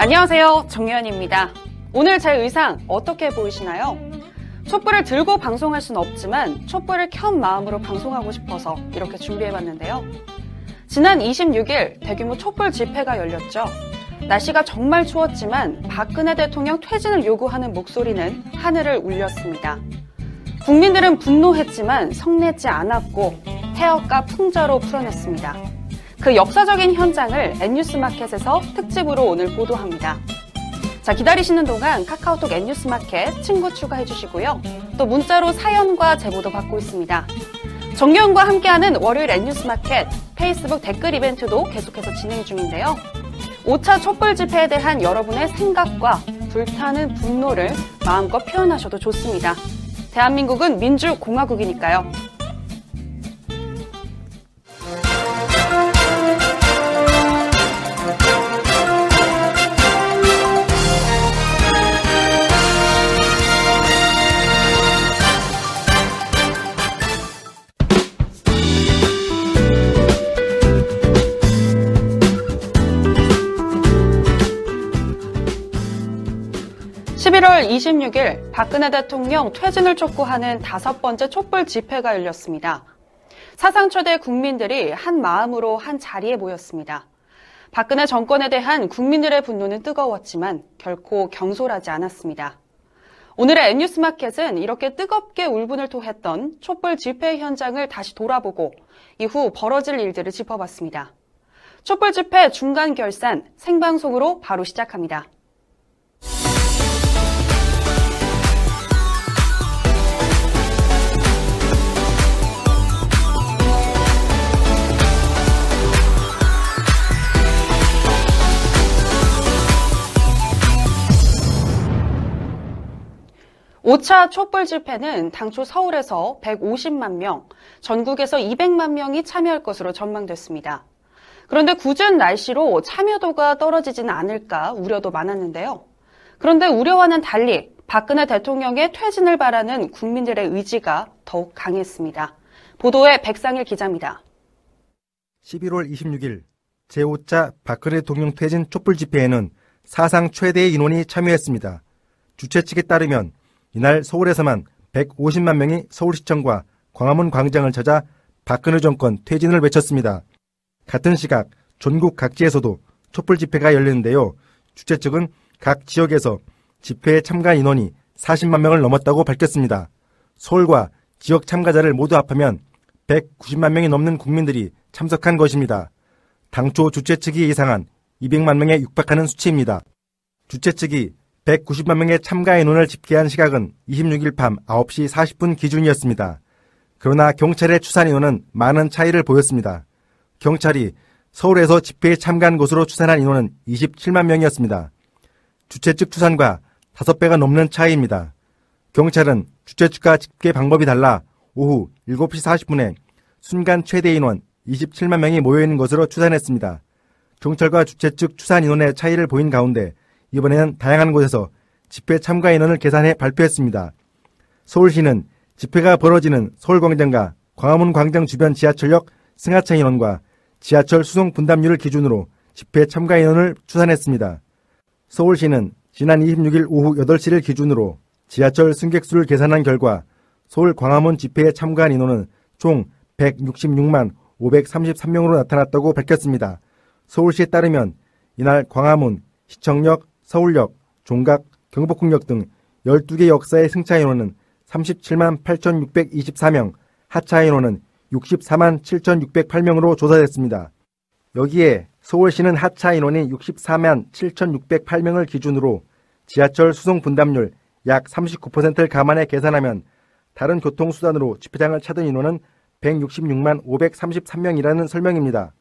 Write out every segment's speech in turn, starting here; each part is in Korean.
안녕하세요. 정유현입니다. 오늘 제 의상 어떻게 보이시나요? 촛불을 들고 방송할 순 없지만 촛불을 켠 마음으로 방송하고 싶어서 이렇게 준비해봤는데요. 지난 26일 대규모 촛불 집회가 열렸죠. 날씨가 정말 추웠지만 박근혜 대통령 퇴진을 요구하는 목소리는 하늘을 울렸습니다. 국민들은 분노했지만 성내지 않았고 태역과 풍자로 풀어냈습니다. 그 역사적인 현장을 N뉴스마켓에서 특집으로 오늘 보도합니다. 자, 기다리시는 동안 카카오톡 N뉴스마켓 친구 추가해 주시고요. 또 문자로 사연과 제보도 받고 있습니다. 정경과 함께하는 월요일 N뉴스마켓 페이스북 댓글 이벤트도 계속해서 진행 중인데요. 5차 촛불 집회에 대한 여러분의 생각과 불타는 분노를 마음껏 표현하셔도 좋습니다. 대한민국은 민주공화국이니까요. 11월 26일 박근혜 대통령 퇴진을 촉구하는 다섯 번째 촛불 집회가 열렸습니다. 사상 초대 국민들이 한 마음으로 한 자리에 모였습니다. 박근혜 정권에 대한 국민들의 분노는 뜨거웠지만 결코 경솔하지 않았습니다. 오늘의 N뉴스마켓은 이렇게 뜨겁게 울분을 토했던 촛불 집회 현장을 다시 돌아보고 이후 벌어질 일들을 짚어봤습니다. 촛불 집회 중간 결산 생방송으로 바로 시작합니다. 5차 촛불 집회는 당초 서울에서 150만 명, 전국에서 200만 명이 참여할 것으로 전망됐습니다. 그런데 굳은 날씨로 참여도가 떨어지지는 않을까 우려도 많았는데요. 그런데 우려와는 달리 박근혜 대통령의 퇴진을 바라는 국민들의 의지가 더욱 강했습니다. 보도에 백상일 기자입니다. 11월 26일 제5차 박근혜 대통령 퇴진 촛불 집회에는 사상 최대의 인원이 참여했습니다. 주최 측에 따르면 이날 서울에서만 150만 명이 서울시청과 광화문 광장을 찾아 박근혜 정권 퇴진을 외쳤습니다. 같은 시각 전국 각지에서도 촛불 집회가 열렸는데요. 주최 측은 각 지역에서 집회에 참가 인원이 40만 명을 넘었다고 밝혔습니다. 서울과 지역 참가자를 모두 합하면 190만 명이 넘는 국민들이 참석한 것입니다. 당초 주최 측이 예상한 200만 명에 육박하는 수치입니다. 주최 측이 190만 명의 참가 인원을 집계한 시각은 26일 밤 9시 40분 기준이었습니다. 그러나 경찰의 추산 인원은 많은 차이를 보였습니다. 경찰이 서울에서 집회에 참가한 것으로 추산한 인원은 27만 명이었습니다. 주최 측 추산과 5배가 넘는 차이입니다. 경찰은 주최 측과 집계 방법이 달라 오후 7시 40분에 순간 최대 인원 27만 명이 모여있는 것으로 추산했습니다. 경찰과 주최 측 추산 인원의 차이를 보인 가운데 이번에는 다양한 곳에서 집회 참가 인원을 계산해 발표했습니다. 서울시는 집회가 벌어지는 서울광장과 광화문 광장 주변 지하철역 승하차 인원과 지하철 수송 분담률을 기준으로 집회 참가 인원을 추산했습니다. 서울시는 지난 26일 오후 8시를 기준으로 지하철 승객수를 계산한 결과 서울 광화문 집회에 참가한 인원은 총 166만 533명으로 나타났다고 밝혔습니다. 서울시에 따르면 이날 광화문, 시청역, 서울역, 종각, 경복궁역 등 12개 역사의 승차 인원은 37만 8,624명, 하차 인원은 64만 7,608명으로 조사됐습니다. 여기에 서울시는 하차 인원이 64만 7,608명을 기준으로 지하철 수송 분담률 약 39%를 감안해 계산하면 다른 교통수단으로 집회장을 찾은 인원은 166만 533명이라는 설명입니다.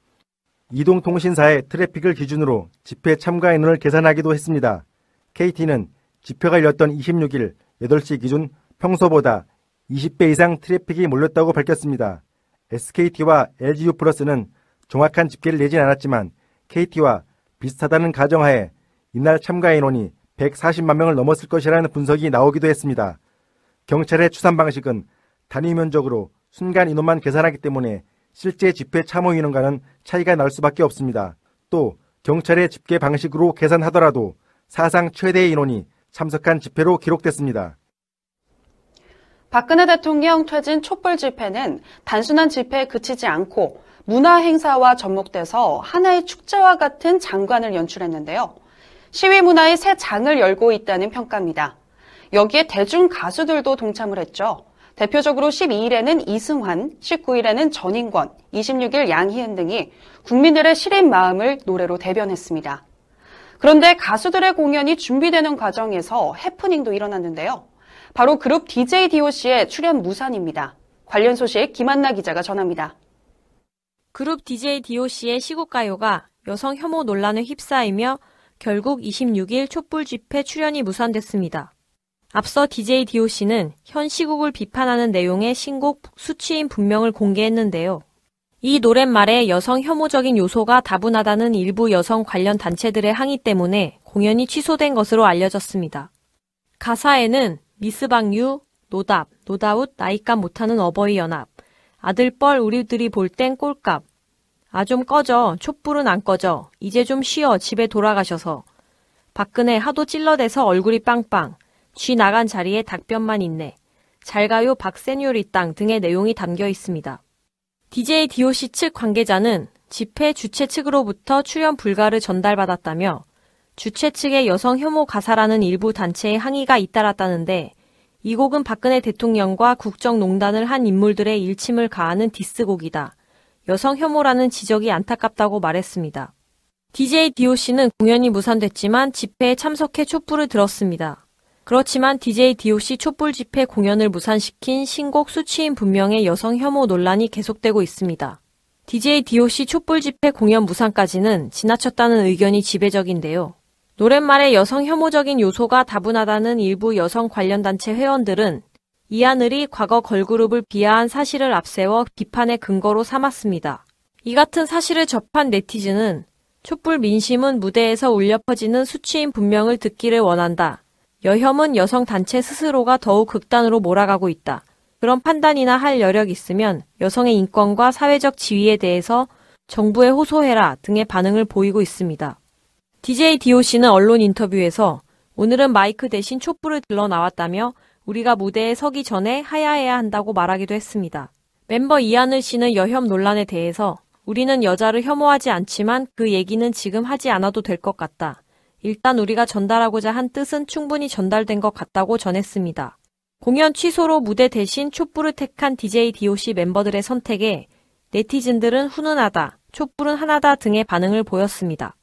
이동통신사의 트래픽을 기준으로 집회 참가 인원을 계산하기도 했습니다. KT는 집회가 열렸던 26일 8시 기준 평소보다 20배 이상 트래픽이 몰렸다고 밝혔습니다. SKT와 LGU 플러스는 정확한 집계를 내진 않았지만 KT와 비슷하다는 가정하에 이날 참가 인원이 140만 명을 넘었을 것이라는 분석이 나오기도 했습니다. 경찰의 추산 방식은 단위 면적으로 순간 인원만 계산하기 때문에 실제 집회 참여 인원과는 차이가 날 수밖에 없습니다. 또 경찰의 집계 방식으로 계산하더라도 사상 최대의 인원이 참석한 집회로 기록됐습니다. 박근혜 대통령 퇴진 촛불 집회는 단순한 집회에 그치지 않고 문화 행사와 접목돼서 하나의 축제와 같은 장관을 연출했는데요. 시위 문화의 새 장을 열고 있다는 평가입니다. 여기에 대중 가수들도 동참을 했죠. 대표적으로 12일에는 이승환, 19일에는 전인권, 26일 양희은 등이 국민들의 시린 마음을 노래로 대변했습니다. 그런데 가수들의 공연이 준비되는 과정에서 해프닝도 일어났는데요. 바로 그룹 DJ DOC의 출연 무산입니다. 관련 소식 김한나 기자가 전합니다. 그룹 DJ DOC의 시국가요가 여성 혐오 논란에 휩싸이며 결국 26일 촛불 집회 출연이 무산됐습니다. 앞서 DJ DOC는 현 시국을 비판하는 내용의 신곡 수치인 분명을 공개했는데요. 이 노랫말에 여성 혐오적인 요소가 다분하다는 일부 여성 관련 단체들의 항의 때문에 공연이 취소된 것으로 알려졌습니다. 가사에는 미스방유, 노답, 노다웃, 나이값 못하는 어버이 연합, 아들뻘 우리들이 볼 땐 꼴값, 아 좀 꺼져, 촛불은 안 꺼져, 이제 좀 쉬어, 집에 돌아가셔서, 박근혜 하도 찔러대서 얼굴이 빵빵, 쥐 나간 자리에 닭변만 있네, 잘 가요 박세뇨리 땅 등의 내용이 담겨 있습니다. DJ DOC 측 관계자는 집회 주최 측으로부터 출연 불가를 전달받았다며 주최 측의 여성 혐오 가사라는 일부 단체의 항의가 잇따랐다는데 이 곡은 박근혜 대통령과 국정농단을 한 인물들의 일침을 가하는 디스곡이다. 여성 혐오라는 지적이 안타깝다고 말했습니다. DJ DOC는 공연이 무산됐지만 집회에 참석해 촛불을 들었습니다. 그렇지만 DJ DOC 촛불 집회 공연을 무산시킨 신곡 수치인 분명의 여성 혐오 논란이 계속되고 있습니다. DJ DOC 촛불 집회 공연 무산까지는 지나쳤다는 의견이 지배적인데요. 노랫말에 여성 혐오적인 요소가 다분하다는 일부 여성 관련 단체 회원들은 이 하늘이 과거 걸그룹을 비하한 사실을 앞세워 비판의 근거로 삼았습니다. 이 같은 사실을 접한 네티즌은 촛불 민심은 무대에서 울려 퍼지는 수치인 분명을 듣기를 원한다. 여혐은 여성 단체 스스로가 더욱 극단으로 몰아가고 있다. 그런 판단이나 할 여력 있으면 여성의 인권과 사회적 지위에 대해서 정부에 호소해라 등의 반응을 보이고 있습니다. DJ DOC는 언론 인터뷰에서 오늘은 마이크 대신 촛불을 들러 나왔다며 우리가 무대에 서기 전에 하야해야 한다고 말하기도 했습니다. 멤버 이하늘 씨는 여혐 논란에 대해서 우리는 여자를 혐오하지 않지만 그 얘기는 지금 하지 않아도 될 것 같다. 일단 우리가 전달하고자 한 뜻은 충분히 전달된 것 같다고 전했습니다. 공연 취소로 무대 대신 촛불을 택한 DJ DOC 멤버들의 선택에 네티즌들은 훈훈하다, 촛불은 하나다 등의 반응을 보였습니다.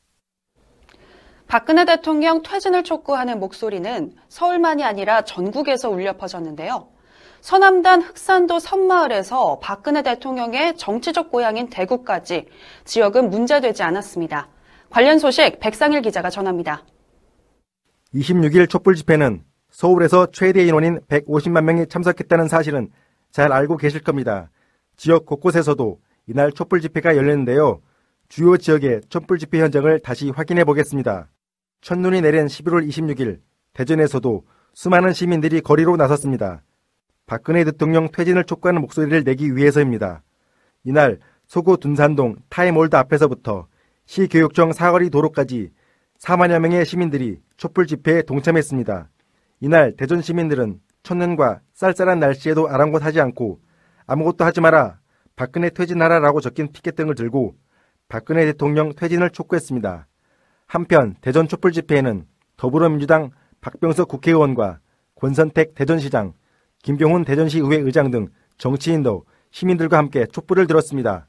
박근혜 대통령 퇴진을 촉구하는 목소리는 서울만이 아니라 전국에서 울려 퍼졌는데요. 서남단 흑산도 섬마을에서 박근혜 대통령의 정치적 고향인 대구까지 지역은 문제되지 않았습니다. 관련 소식 백상일 기자가 전합니다. 26일 촛불 집회는 서울에서 최대 인원인 150만 명이 참석했다는 사실은 잘 알고 계실 겁니다. 지역 곳곳에서도 이날 촛불 집회가 열렸는데요. 주요 지역의 촛불 집회 현장을 다시 확인해 보겠습니다. 첫눈이 내린 11월 26일 대전에서도 수많은 시민들이 거리로 나섰습니다. 박근혜 대통령 퇴진을 촉구하는 목소리를 내기 위해서입니다. 이날 서구 둔산동 타임월드 앞에서부터 시교육청 사거리 도로까지 4만여 명의 시민들이 촛불 집회에 동참했습니다. 이날 대전 시민들은 첫눈과 쌀쌀한 날씨에도 아랑곳하지 않고 아무것도 하지 마라, 박근혜 퇴진하라라고 적힌 피켓 등을 들고 박근혜 대통령 퇴진을 촉구했습니다. 한편 대전 촛불 집회에는 더불어민주당 박병석 국회의원과 권선택 대전시장, 김병훈 대전시 의회 의장 등 정치인도 시민들과 함께 촛불을 들었습니다.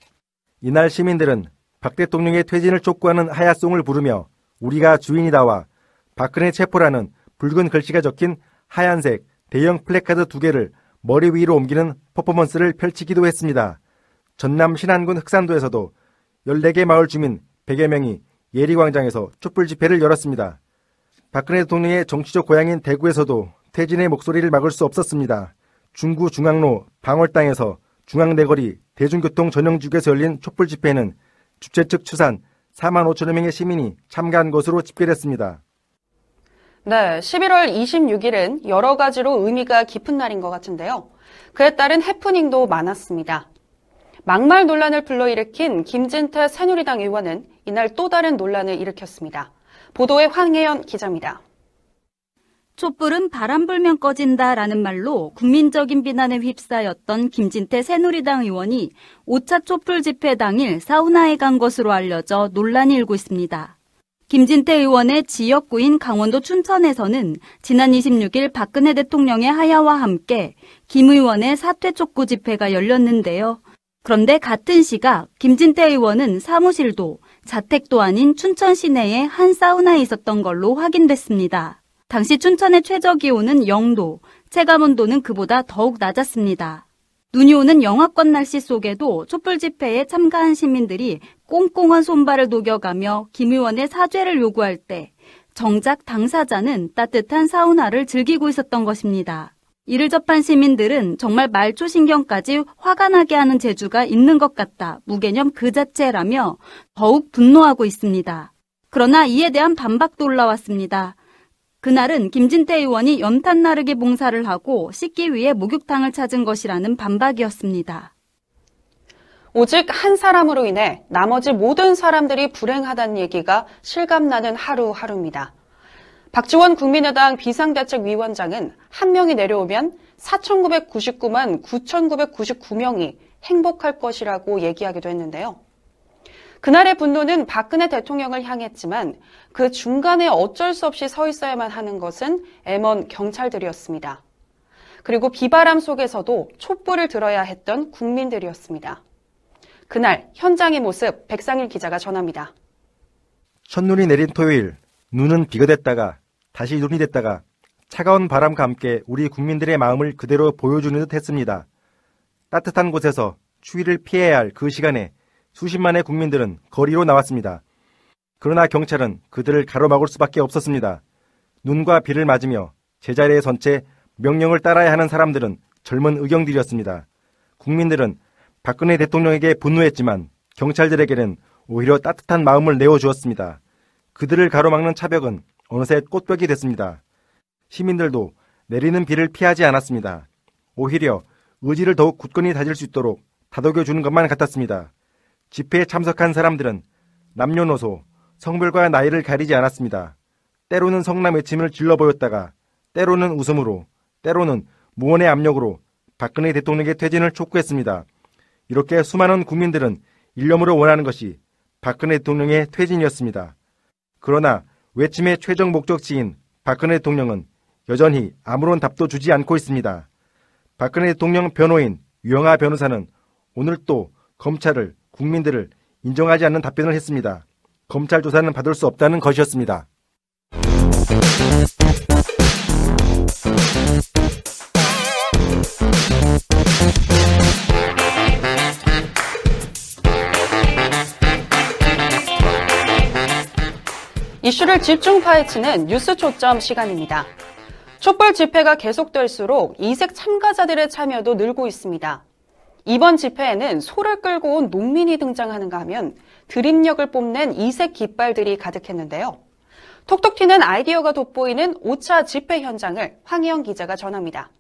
이날 시민들은 박 대통령의 퇴진을 촉구하는 하야송을 부르며 우리가 주인이다와 박근혜 체포라는 붉은 글씨가 적힌 하얀색 대형 플래카드 두 개를 머리 위로 옮기는 퍼포먼스를 펼치기도 했습니다. 전남 신안군 흑산도에서도 14개 마을 주민 100여 명이 예리광장에서 촛불 집회를 열었습니다. 박근혜 대통령의 정치적 고향인 대구에서도 퇴진의 목소리를 막을 수 없었습니다. 중구 중앙로 반월당에서 중앙네거리 대중교통 전용지구에서 열린 촛불 집회는 주최 측 추산 4만 5천여 명의 시민이 참가한 것으로 집계됐습니다. 네, 11월 26일은 여러 가지로 의미가 깊은 날인 것 같은데요. 그에 따른 해프닝도 많았습니다. 막말 논란을 불러일으킨 김진태 새누리당 의원은 이날 또 다른 논란을 일으켰습니다. 보도에 황혜연 기자입니다. 촛불은 바람 불면 꺼진다라는 말로 국민적인 비난에 휩싸였던 김진태 새누리당 의원이 5차 촛불 집회 당일 사우나에 간 것으로 알려져 논란이 일고 있습니다. 김진태 의원의 지역구인 강원도 춘천에서는 지난 26일 박근혜 대통령의 하야와 함께 김 의원의 사퇴 촉구 집회가 열렸는데요. 그런데 같은 시각 김진태 의원은 사무실도 자택도 아닌 춘천 시내의 한 사우나에 있었던 걸로 확인됐습니다. 당시 춘천의 최저 기온은 0도, 체감 온도는 그보다 더욱 낮았습니다. 눈이 오는 영하권 날씨 속에도 촛불 집회에 참가한 시민들이 꽁꽁한 손발을 녹여가며 김 의원의 사죄를 요구할 때 정작 당사자는 따뜻한 사우나를 즐기고 있었던 것입니다. 이를 접한 시민들은 정말 말초 신경까지 화가 나게 하는 재주가 있는 것 같다. 무개념 그 자체라며 더욱 분노하고 있습니다. 그러나 이에 대한 반박도 올라왔습니다. 그날은 김진태 의원이 연탄 나르기 봉사를 하고 씻기 위해 목욕탕을 찾은 것이라는 반박이었습니다. 오직 한 사람으로 인해 나머지 모든 사람들이 불행하다는 얘기가 실감나는 하루하루입니다. 박지원 국민의당 비상대책위원장은 한 명이 내려오면 4,999만 9,999명이 행복할 것이라고 얘기하기도 했는데요. 그날의 분노는 박근혜 대통령을 향했지만 그 중간에 어쩔 수 없이 서 있어야만 하는 것은 M1 경찰들이었습니다. 그리고 비바람 속에서도 촛불을 들어야 했던 국민들이었습니다. 그날 현장의 모습 백상일 기자가 전합니다. 첫눈이 내린 토요일, 눈은 비거됐다가 다시 눈이 됐다가 차가운 바람과 함께 우리 국민들의 마음을 그대로 보여주는 듯 했습니다. 따뜻한 곳에서 추위를 피해야 할 그 시간에 수십만의 국민들은 거리로 나왔습니다. 그러나 경찰은 그들을 가로막을 수밖에 없었습니다. 눈과 비를 맞으며 제자리에 선 채 명령을 따라야 하는 사람들은 젊은 의경들이었습니다. 국민들은 박근혜 대통령에게 분노했지만 경찰들에게는 오히려 따뜻한 마음을 내어주었습니다. 그들을 가로막는 차벽은 어느새 꽃벽이 됐습니다. 시민들도 내리는 비를 피하지 않았습니다. 오히려 의지를 더욱 굳건히 다질 수 있도록 다독여 주는 것만 같았습니다. 집회에 참석한 사람들은 남녀노소, 성별과 나이를 가리지 않았습니다. 때로는 성남 외침을 질러 보였다가 때로는 웃음으로 때로는 무언의 압력으로 박근혜 대통령의 퇴진을 촉구했습니다. 이렇게 수많은 국민들은 일념으로 원하는 것이 박근혜 대통령의 퇴진이었습니다. 그러나 외침의 최종 목적지인 박근혜 대통령은 여전히 아무런 답도 주지 않고 있습니다. 박근혜 대통령 변호인 유영아 변호사는 오늘 또 검찰을 국민들을 인정하지 않는 답변을 했습니다. 검찰 조사는 받을 수 없다는 것이었습니다. 이슈를 집중 파헤치는 뉴스 초점 시간입니다. 촛불 집회가 계속될수록 이색 참가자들의 참여도 늘고 있습니다. 이번 집회에는 소를 끌고 온 농민이 등장하는가 하면 드립력을 뽐낸 이색 깃발들이 가득했는데요. 톡톡 튀는 아이디어가 돋보이는 5차 집회 현장을 황희영 기자가 전합니다.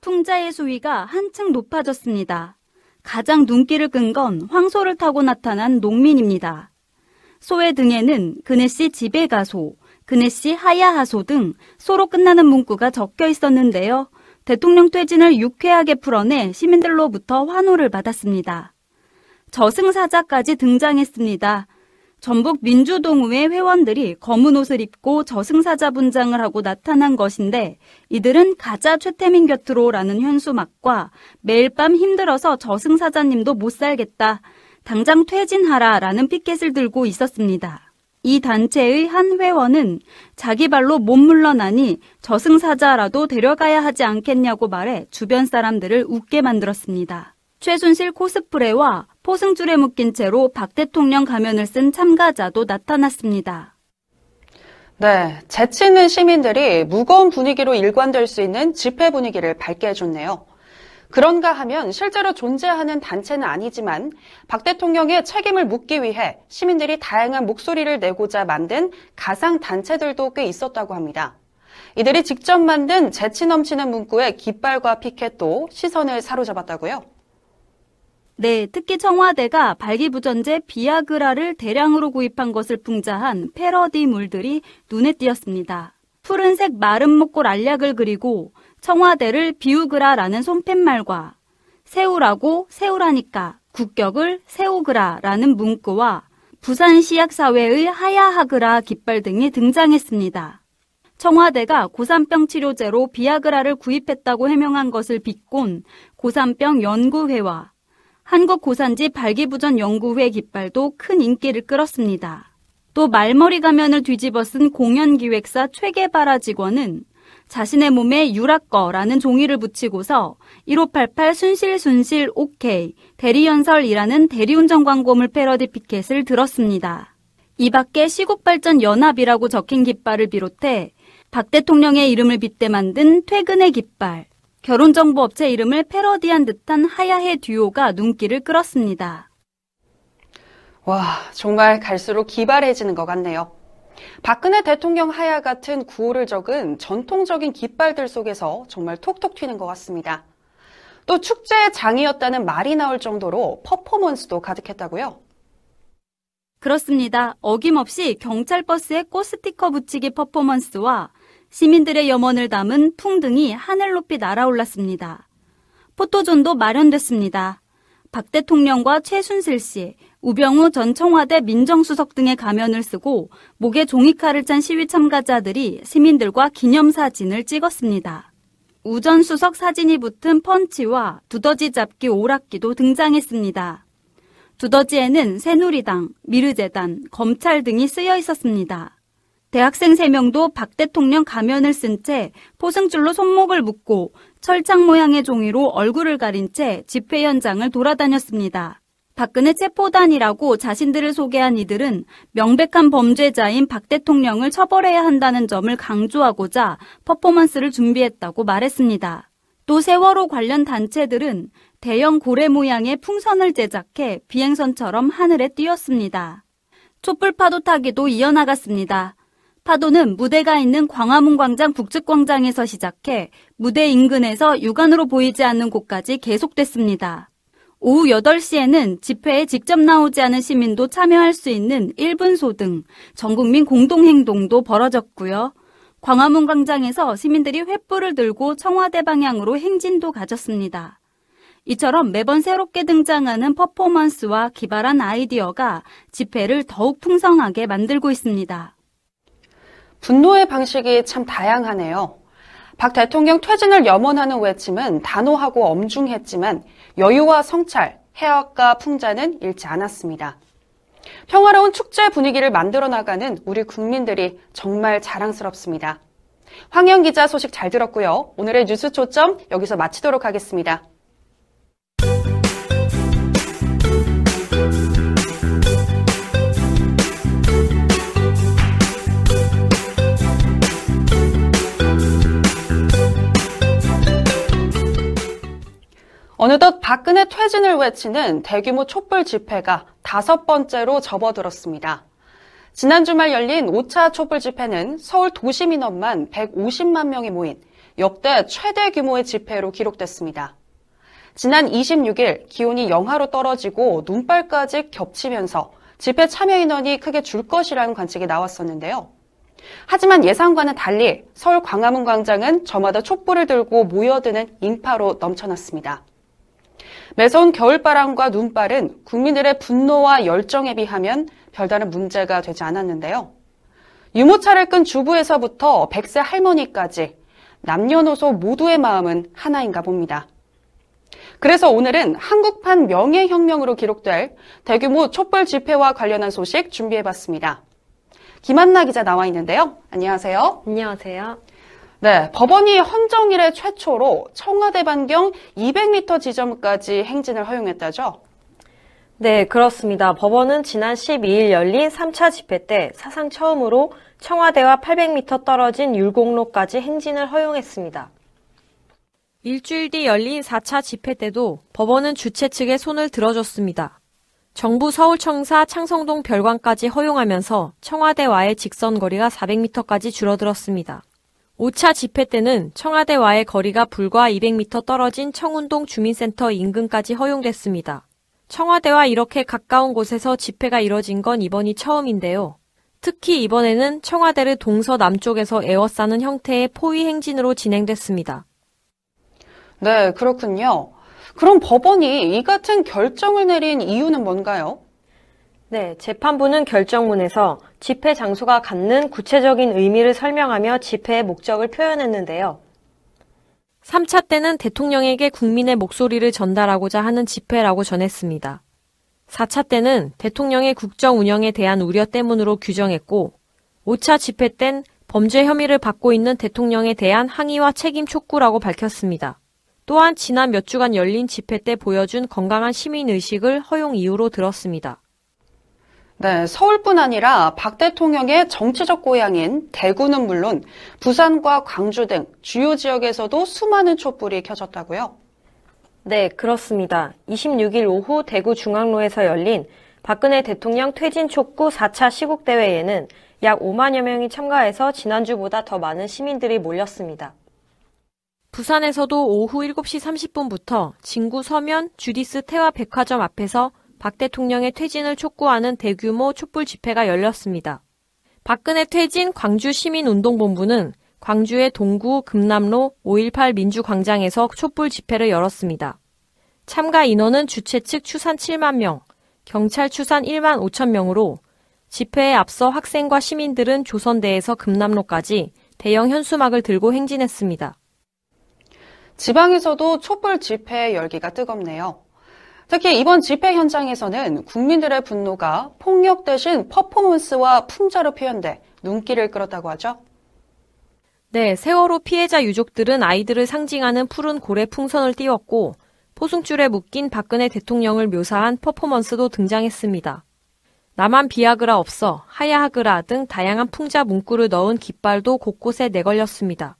풍자의 수위가 한층 높아졌습니다. 가장 눈길을 끈 건 황소를 타고 나타난 농민입니다. 소의 등에는 그네씨 집에 가소, 그네씨 하야하소 등 소로 끝나는 문구가 적혀 있었는데요. 대통령 퇴진을 유쾌하게 풀어내 시민들로부터 환호를 받았습니다. 저승사자까지 등장했습니다. 전북 민주동의회 회원들이 검은 옷을 입고 저승사자 분장을 하고 나타난 것인데 이들은 가짜 최태민 곁으로라는 현수막과 매일 밤 힘들어서 저승사자님도 못 살겠다. 당장 퇴진하라라는 피켓을 들고 있었습니다. 이 단체의 한 회원은 자기 발로 못 물러나니 저승사자라도 데려가야 하지 않겠냐고 말해 주변 사람들을 웃게 만들었습니다. 최순실 코스프레와 포승줄에 묶인 채로 박 대통령 가면을 쓴 참가자도 나타났습니다. 네, 재치 있는 시민들이 무거운 분위기로 일관될 수 있는 집회 분위기를 밝게 해줬네요. 그런가 하면 실제로 존재하는 단체는 아니지만 박 대통령의 책임을 묻기 위해 시민들이 다양한 목소리를 내고자 만든 가상 단체들도 꽤 있었다고 합니다. 이들이 직접 만든 재치 넘치는 문구에 깃발과 피켓도 시선을 사로잡았다고요? 네, 특히 청와대가 발기부전제 비아그라를 대량으로 구입한 것을 풍자한 패러디물들이 눈에 띄었습니다. 푸른색 마름 목골 알약을 그리고 청와대를 비우그라라는 손팻말과 세우라고 세우라니까 국격을 세우그라라는 문구와 부산시약사회의 하야하그라 깃발 등이 등장했습니다. 청와대가 고산병 치료제로 비아그라를 구입했다고 해명한 것을 빚곤 고산병 연구회와 한국고산지 발기부전 연구회 깃발도 큰 인기를 끌었습니다. 또 말머리 가면을 뒤집어 쓴 공연기획사 최계바라 직원은 자신의 몸에 유라꺼라는 종이를 붙이고서 1588 순실 순실 오케이 대리연설이라는 대리운전 광고물 패러디 피켓을 들었습니다. 이 밖에 시국발전연합이라고 적힌 깃발을 비롯해 박 대통령의 이름을 빗대 만든 퇴근의 깃발, 결혼정보업체 이름을 패러디한 듯한 하야해 듀오가 눈길을 끌었습니다. 와, 정말 갈수록 기발해지는 것 같네요. 박근혜 대통령 하야 같은 구호를 적은 전통적인 깃발들 속에서 정말 톡톡 튀는 것 같습니다. 또 축제의 장이었다는 말이 나올 정도로 퍼포먼스도 가득했다고요? 그렇습니다. 어김없이 경찰 버스에 꽃 스티커 붙이기 퍼포먼스와 시민들의 염원을 담은 풍등이 하늘 높이 날아올랐습니다. 포토존도 마련됐습니다. 박 대통령과 최순실 씨, 우병우 전 청와대 민정수석 등의 가면을 쓰고 목에 종이칼을 짠 시위 참가자들이 시민들과 기념사진을 찍었습니다. 우 전 수석 사진이 붙은 펀치와 두더지 잡기 오락기도 등장했습니다. 두더지에는 새누리당, 미르재단, 검찰 등이 쓰여 있었습니다. 대학생 3명도 박 대통령 가면을 쓴 채 포승줄로 손목을 묶고 철창 모양의 종이로 얼굴을 가린 채 집회 현장을 돌아다녔습니다. 박근혜 체포단이라고 자신들을 소개한 이들은 명백한 범죄자인 박 대통령을 처벌해야 한다는 점을 강조하고자 퍼포먼스를 준비했다고 말했습니다. 또 세월호 관련 단체들은 대형 고래 모양의 풍선을 제작해 비행선처럼 하늘에 띄었습니다. 촛불 파도 타기도 이어나갔습니다. 파도는 무대가 있는 광화문 광장 북측 광장에서 시작해 무대 인근에서 육안으로 보이지 않는 곳까지 계속됐습니다. 오후 8시에는 집회에 직접 나오지 않은 시민도 참여할 수 있는 1분 소등, 전국민 공동행동도 벌어졌고요. 광화문 광장에서 시민들이 횃불을 들고 청와대 방향으로 행진도 가졌습니다. 이처럼 매번 새롭게 등장하는 퍼포먼스와 기발한 아이디어가 집회를 더욱 풍성하게 만들고 있습니다. 분노의 방식이 참 다양하네요. 박 대통령 퇴진을 염원하는 외침은 단호하고 엄중했지만 여유와 성찰, 해악과 풍자는 잃지 않았습니다. 평화로운 축제 분위기를 만들어 나가는 우리 국민들이 정말 자랑스럽습니다. 황영 기자 소식 잘 들었고요. 오늘의 뉴스 초점 여기서 마치도록 하겠습니다. 어느덧 박근혜 퇴진을 외치는 대규모 촛불 집회가 다섯 번째로 접어들었습니다. 지난 주말 열린 5차 촛불 집회는 서울 도심 인원만 150만 명이 모인 역대 최대 규모의 집회로 기록됐습니다. 지난 26일 기온이 영하로 떨어지고 눈발까지 겹치면서 집회 참여 인원이 크게 줄 것이라는 관측이 나왔었는데요. 하지만 예상과는 달리 서울 광화문 광장은 저마다 촛불을 들고 모여드는 인파로 넘쳐났습니다. 매서운 겨울바람과 눈발은 국민들의 분노와 열정에 비하면 별다른 문제가 되지 않았는데요. 유모차를 끈 주부에서부터 100세 할머니까지 남녀노소 모두의 마음은 하나인가 봅니다. 그래서 오늘은 한국판 명예혁명으로 기록될 대규모 촛불 집회와 관련한 소식 준비해봤습니다. 김한나 기자 나와 있는데요. 안녕하세요. 안녕하세요. 네, 법원이 헌정 일의 최초로 청와대 반경 200m 지점까지 행진을 허용했다죠? 네, 그렇습니다. 법원은 지난 12일 열린 3차 집회 때 사상 처음으로 청와대와 800m 떨어진 율곡로까지 행진을 허용했습니다. 일주일 뒤 열린 4차 집회 때도 법원은 주최 측에 손을 들어줬습니다. 정부 서울청사 창성동 별관까지 허용하면서 청와대와의 직선 거리가 400m까지 줄어들었습니다. 5차 집회 때는 청와대와의 거리가 불과 200m 떨어진 청운동 주민센터 인근까지 허용됐습니다. 청와대와 이렇게 가까운 곳에서 집회가 이뤄진 건 이번이 처음인데요. 특히 이번에는 청와대를 동서 남쪽에서 에워싸는 형태의 포위 행진으로 진행됐습니다. 네, 그렇군요. 그럼 법원이 이 같은 결정을 내린 이유는 뭔가요? 네, 재판부는 결정문에서 집회 장소가 갖는 구체적인 의미를 설명하며 집회의 목적을 표현했는데요. 3차 때는 대통령에게 국민의 목소리를 전달하고자 하는 집회라고 전했습니다. 4차 때는 대통령의 국정 운영에 대한 우려 때문으로 규정했고, 5차 집회 땐 범죄 혐의를 받고 있는 대통령에 대한 항의와 책임 촉구라고 밝혔습니다. 또한 지난 몇 주간 열린 집회 때 보여준 건강한 시민의식을 허용 이유로 들었습니다. 네, 서울뿐 아니라 박 대통령의 정치적 고향인 대구는 물론 부산과 광주 등 주요 지역에서도 수많은 촛불이 켜졌다고요? 네, 그렇습니다. 26일 오후 대구 중앙로에서 열린 박근혜 대통령 퇴진 촉구 4차 시국대회에는 약 5만여 명이 참가해서 지난주보다 더 많은 시민들이 몰렸습니다. 부산에서도 오후 7시 30분부터 진구 서면 주디스 태화 백화점 앞에서 박 대통령의 퇴진을 촉구하는 대규모 촛불 집회가 열렸습니다. 박근혜 퇴진 광주 시민운동본부는 광주의 동구 금남로 5.18 민주광장에서 촛불 집회를 열었습니다. 참가 인원은 주최 측 추산 7만 명, 경찰 추산 1만 5천 명으로 집회에 앞서 학생과 시민들은 조선대에서 금남로까지 대형 현수막을 들고 행진했습니다. 지방에서도 촛불 집회 열기가 뜨겁네요. 특히 이번 집회 현장에서는 국민들의 분노가 폭력 대신 퍼포먼스와 풍자로 표현돼 눈길을 끌었다고 하죠. 네, 세월호 피해자 유족들은 아이들을 상징하는 푸른 고래 풍선을 띄웠고 포승줄에 묶인 박근혜 대통령을 묘사한 퍼포먼스도 등장했습니다. 나만 비아그라 없어, 하야하그라 등 다양한 풍자 문구를 넣은 깃발도 곳곳에 내걸렸습니다.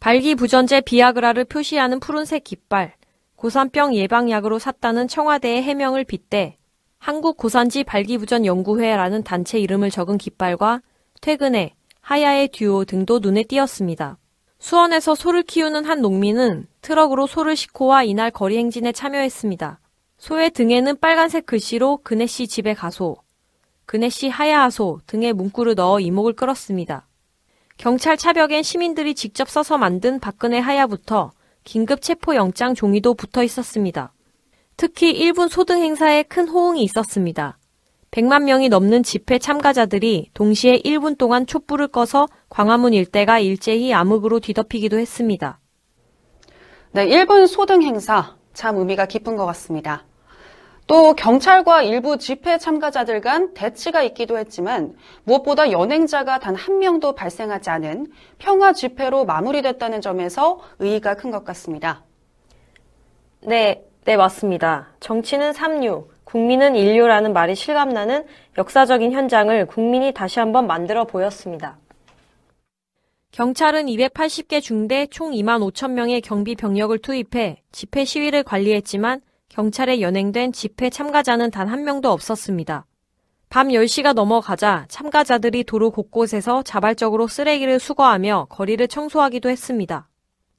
발기부전제 비아그라를 표시하는 푸른색 깃발, 고산병 예방약으로 샀다는 청와대의 해명을 빗대 한국 고산지 발기부전 연구회라는 단체 이름을 적은 깃발과 퇴근해 하야의 듀오 등도 눈에 띄었습니다. 수원에서 소를 키우는 한 농민은 트럭으로 소를 싣고와 이날 거리 행진에 참여했습니다. 소의 등에는 빨간색 글씨로 그네 씨 집에 가소, 그네 씨 하야하소 등의 문구를 넣어 이목을 끌었습니다. 경찰 차벽엔 시민들이 직접 써서 만든 박근혜 하야부터 긴급 체포 영장 종이도 붙어 있었습니다. 특히 1분 소등 행사에 큰 호응이 있었습니다. 100만 명이 넘는 집회 참가자들이 동시에 1분 동안 촛불을 꺼서 광화문 일대가 일제히 암흑으로 뒤덮이기도 했습니다. 네, 1분 소등 행사 참 의미가 깊은 것 같습니다. 또 경찰과 일부 집회 참가자들 간 대치가 있기도 했지만 무엇보다 연행자가 단 한 명도 발생하지 않은 평화 집회로 마무리됐다는 점에서 의의가 큰 것 같습니다. 네, 네, 맞습니다. 정치는 삼류, 국민은 인류라는 말이 실감나는 역사적인 현장을 국민이 다시 한번 만들어 보였습니다. 경찰은 280개 중대 총 2만 5천 명의 경비 병력을 투입해 집회 시위를 관리했지만 경찰에 연행된 집회 참가자는 단 한 명도 없었습니다. 밤 10시가 넘어가자 참가자들이 도로 곳곳에서 자발적으로 쓰레기를 수거하며 거리를 청소하기도 했습니다.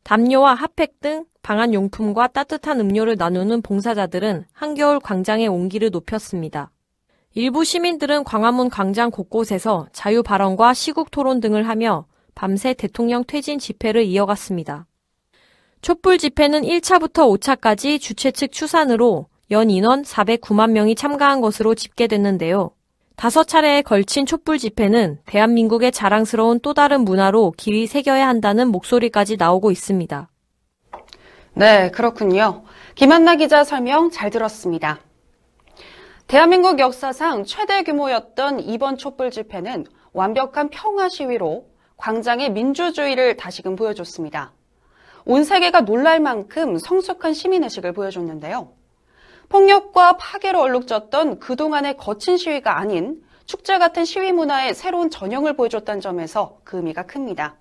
담요와 핫팩 등 방한 용품과 따뜻한 음료를 나누는 봉사자들은 한겨울 광장의 온기를 높였습니다. 일부 시민들은 광화문 광장 곳곳에서 자유 발언과 시국 토론 등을 하며 밤새 대통령 퇴진 집회를 이어갔습니다. 촛불 집회는 1차부터 5차까지 주최 측 추산으로 연 인원 409만 명이 참가한 것으로 집계됐는데요. 다섯 차례에 걸친 촛불 집회는 대한민국의 자랑스러운 또 다른 문화로 길이 새겨야 한다는 목소리까지 나오고 있습니다. 네, 그렇군요. 김한나 기자 설명 잘 들었습니다. 대한민국 역사상 최대 규모였던 이번 촛불 집회는 완벽한 평화 시위로 광장의 민주주의를 다시금 보여줬습니다. 온 세계가 놀랄 만큼 성숙한 시민의식을 보여줬는데요. 폭력과 파괴로 얼룩졌던 그동안의 거친 시위가 아닌 축제 같은 시위 문화의 새로운 전형을 보여줬다는 점에서 그 의미가 큽니다.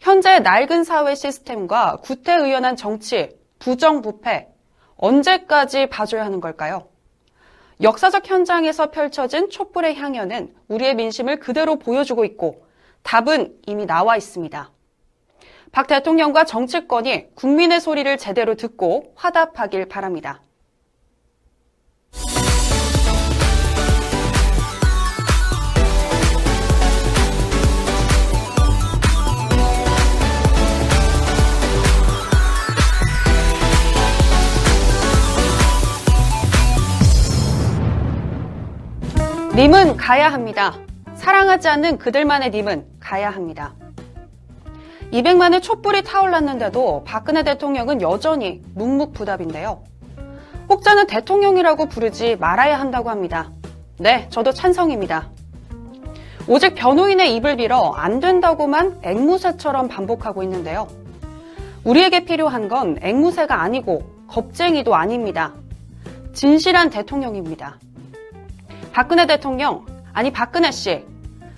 현재 낡은 사회 시스템과 구태의연한 정치, 부정부패, 언제까지 봐줘야 하는 걸까요? 역사적 현장에서 펼쳐진 촛불의 향연은 우리의 민심을 그대로 보여주고 있고 답은 이미 나와 있습니다. 박 대통령과 정치권이 국민의 소리를 제대로 듣고 화답하길 바랍니다. 님은 가야 합니다. 사랑하지 않는 그들만의 님은 가야 합니다. 200만의 촛불이 타올랐는데도 박근혜 대통령은 여전히 묵묵부답인데요. 혹자는 대통령이라고 부르지 말아야 한다고 합니다. 네, 저도 찬성입니다. 오직 변호인의 입을 빌어 안 된다고만 앵무새처럼 반복하고 있는데요. 우리에게 필요한 건 앵무새가 아니고 겁쟁이도 아닙니다. 진실한 대통령입니다. 박근혜 대통령, 아니 박근혜 씨,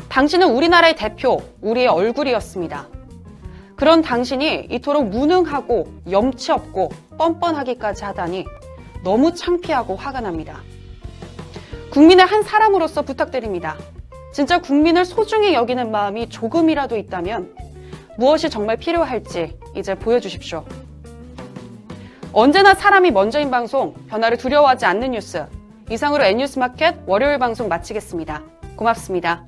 당신은 우리나라의 대표, 우리의 얼굴이었습니다. 그런 당신이 이토록 무능하고 염치 없고 뻔뻔하기까지 하다니 너무 창피하고 화가 납니다. 국민의 한 사람으로서 부탁드립니다. 진짜 국민을 소중히 여기는 마음이 조금이라도 있다면 무엇이 정말 필요할지 이제 보여주십시오. 언제나 사람이 먼저인 방송, 변화를 두려워하지 않는 뉴스. 이상으로 N뉴스마켓 월요일 방송 마치겠습니다. 고맙습니다.